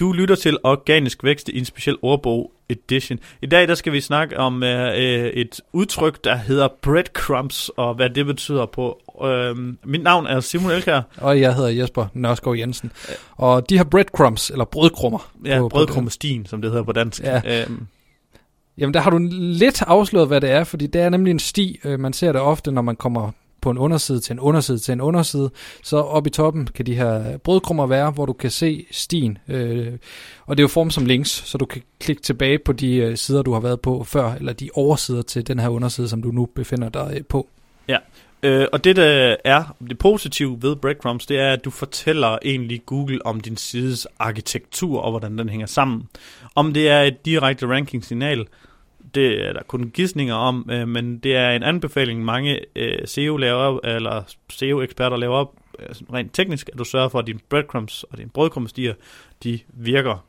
Du lytter til Organisk Vækst i en speciel ordbog edition. I dag der skal vi snakke om øh, et udtryk, der hedder breadcrumbs, og hvad det betyder på. Øh, mit navn er Simon Elkær. Og jeg hedder Jesper Nørskov Jensen. Og de her breadcrumbs, eller brødkrummer. Ja, brødkrummestien, som det hedder på dansk. Ja. Øhm, Jamen, der har du lidt afsløret, hvad det er, fordi det er nemlig en sti. øh, Man ser det ofte, når man kommer på en underside til en underside til en underside. Så oppe i toppen kan de her brødkrummer være, hvor du kan se stien. øh, Og det er jo form som links, så du kan klikke tilbage på de øh, sider, du har været på før, eller de oversider til den her underside, som du nu befinder dig øh, på. Øh, og det, der er det positive ved breadcrumbs, det er, at du fortæller egentlig Google om din sides arkitektur og hvordan den hænger sammen. Om det er et direkte ranking-signal, det er der kun gidsninger om, øh, men det er en anbefaling, mange øh, SEO laver op, eller SEO-eksperter laver op, øh, rent teknisk, at du sørger for, at dine breadcrumbs og dine brødkrumstier, de virker.